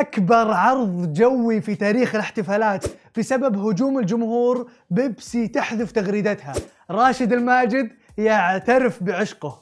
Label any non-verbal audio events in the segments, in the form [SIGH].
أكبر عرض جوي في تاريخ الاحتفالات بسبب هجوم الجمهور بيبسي تحذف تغريدتها. راشد الماجد يعترف بعشقه.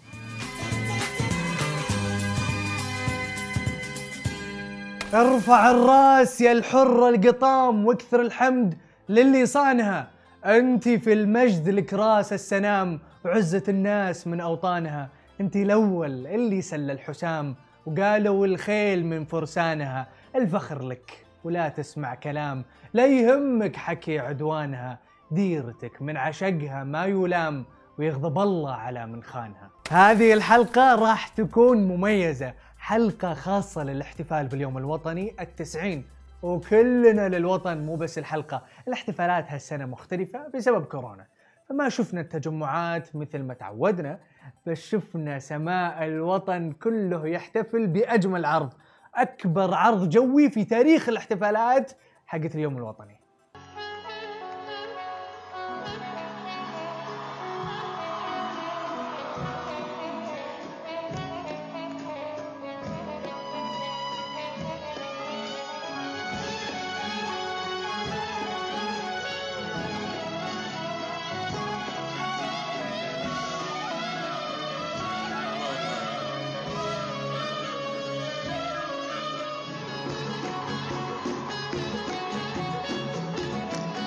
ارفع الراس يا الحرة القطام وأكثر الحمد للي صانها أنت في المجد لك راس السنام وعزة الناس من أوطانها. أنت الأول اللي سل الحسام. وقالوا الخيل من فرسانها الفخر لك ولا تسمع كلام. لا يهمك حكي عدوانها ديرتك من عشقها ما يلام ويغضب الله على من خانها. هذه الحلقة راح تكون مميزة حلقة خاصة للاحتفال باليوم الوطني التسعين. وكلنا للوطن مو بس الحلقة. الاحتفالات هالسنة مختلفة بسبب كورونا. فما شفنا التجمعات مثل ما تعودنا بس شفنا سماء الوطن كله يحتفل بأجمل عرض. أكبر عرض جوي في تاريخ الاحتفالات حقت اليوم الوطني.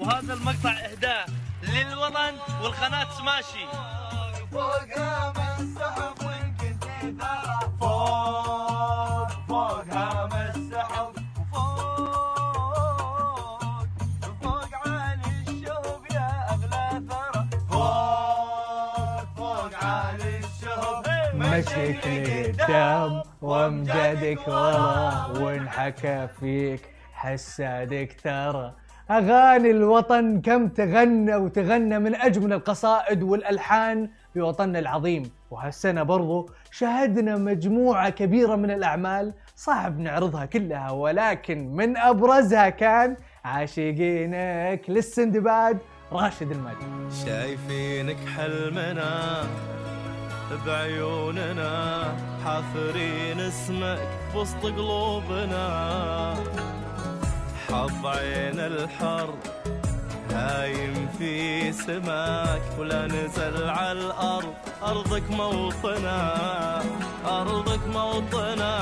وهذا المقطع إهداء للوطن والقناة سماشي. فوقها من تثرى فوق فوقها من السحب. فوق فوق عالي الشوب يا أغلى ثرى. فوق فوق عالي الشوب مشيك لقدام وامجادك ورا. وانحكى فيك حسادك ترى أغاني الوطن كم تغنى وتغنى من اجمل القصائد والألحان بوطننا العظيم. وهالسنة برضو شهدنا مجموعة كبيرة من الأعمال صعب نعرضها كلها ولكن من أبرزها كان عاشقينك للسندباد راشد الماجد شايفينك حلمنا بعيوننا حافرين اسمك وسط قلوبنا. حظ عين الحر هايم في سماك ولا نزل على الأرض. أرضك موطنا أرضك موطنا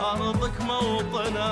أرضك موطنا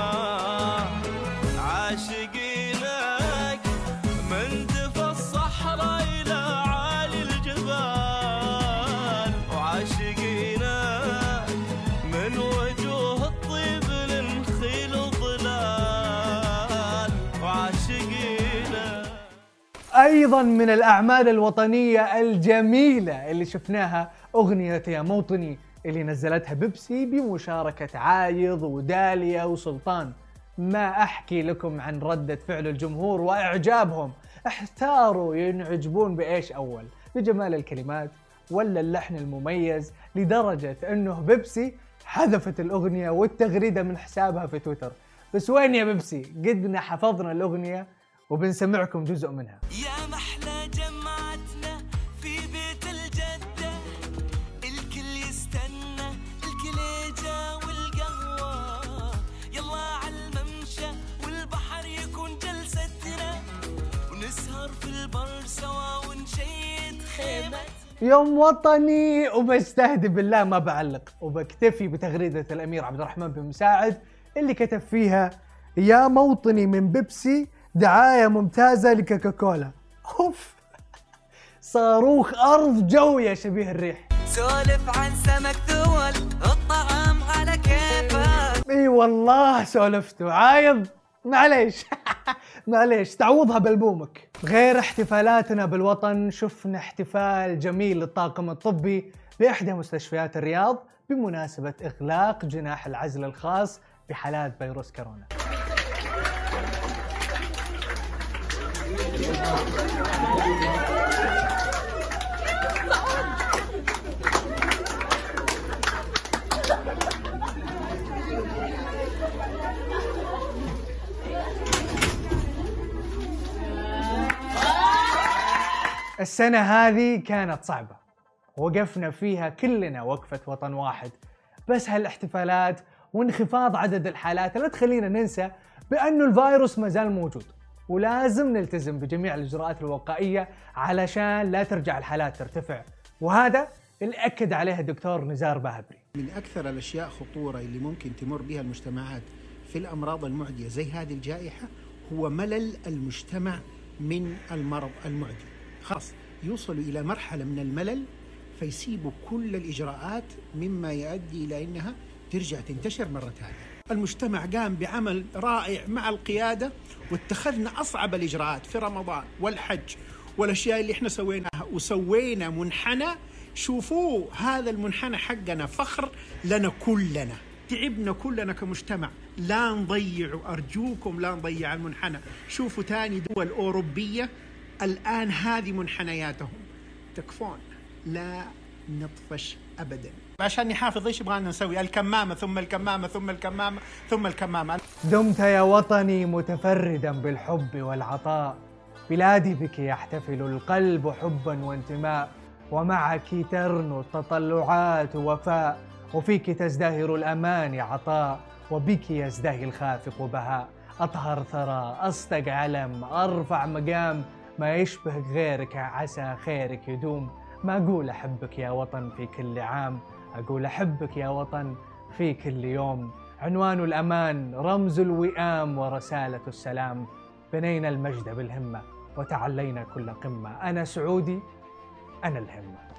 أيضا من الأعمال الوطنية الجميلة اللي شفناها اغنيه يا موطني اللي نزلتها بيبسي بمشاركة عايض وداليا وسلطان. ما أحكي لكم عن ردة فعل الجمهور وإعجابهم. احتاروا ينعجبون بإيش أول؟ بجمال الكلمات ولا اللحن المميز لدرجة أنه بيبسي حذفت الأغنية والتغريدة من حسابها في تويتر. بس وين يا بيبسي؟ قدنا حفظنا الأغنية. وبنسمعكم جزء منها. يا محلى جمعتنا في بيت الجدة. الكل يستنى الكل يجا والقهوة. يلا على الممشى والبحر يكون جلستنا. ونسهر في البر سوا ونشيد خيمتنا يوم وطني وبستهدي بالله ما بعلق. وبكتفي بتغريدة الأمير عبد الرحمن بن مساعد اللي كتب فيها يا موطني من بيبسي دعاية ممتازة لكوكاكولا. أوف. صاروخ أرض جو يا شبيه الريح. سولف عن سمك ثول الطعام على كيفك. إي والله سولفتوا عايض. معليش. [LAUGHS] معليش. تعوضها بألبومك. غير احتفالاتنا بالوطن شفنا احتفال جميل للطاقم الطبي بإحدى مستشفيات الرياض بمناسبة إغلاق جناح العزل الخاص بحالات فيروس كورونا. السنة هذه كانت صعبة. وقفنا فيها كلنا وقفة وطن واحد. بس هالاحتفالات وانخفاض عدد الحالات لا تخلينا ننسى بأنه الفيروس ما زال موجود. ولازم نلتزم بجميع الإجراءات الوقائية علشان لا ترجع الحالات ترتفع. وهذا اللي أكد عليه الدكتور نزار باهبري من أكثر الأشياء خطورة اللي ممكن تمر بها المجتمعات في الأمراض المعدية زي هذه الجائحة هو ملل المجتمع من المرض المعدي. خلاص يوصلوا إلى مرحلة من الملل فيسيبوا كل الإجراءات مما يؤدي إلى أنها ترجع تنتشر مرة ثانية. المجتمع قام بعمل رائع مع القيادة واتخذنا أصعب الإجراءات في رمضان والحج والأشياء اللي إحنا سويناها. وسوينا منحنى. شوفوه هذا المنحنى حقنا فخر لنا كلنا تعبنا كلنا كمجتمع. لا نضيع أرجوكم لا نضيع المنحنى. شوفوا تاني دول أوروبية الآن هذه منحنياتهم. تكفون. لا نطفش أبدا. عشان نحافظ إيش يبغانا نسوي؟ الكمامة ثم الكمامة ثم الكمامة ثم الكمامة. دمت يا وطني متفردا بالحب والعطاء. بلادي بك يحتفل القلب حبا وانتماء. ومعك ترنو التطلعات وفاء. وفيك تزدهر الأمان عطاء. وبك يزدهي الخافق بهاء. أطهر ثرى أصدق علم أرفع مقام. ما يشبه غيرك عسى خيرك يدوم. ما أقول أحبك يا وطن في كل عام أقول أحبك يا وطن في كل يوم. عنوان الأمان رمز الوئام ورسالة السلام. بنينا المجد بالهمة وتعلينا كل قمة. أنا سعودي أنا الهمة.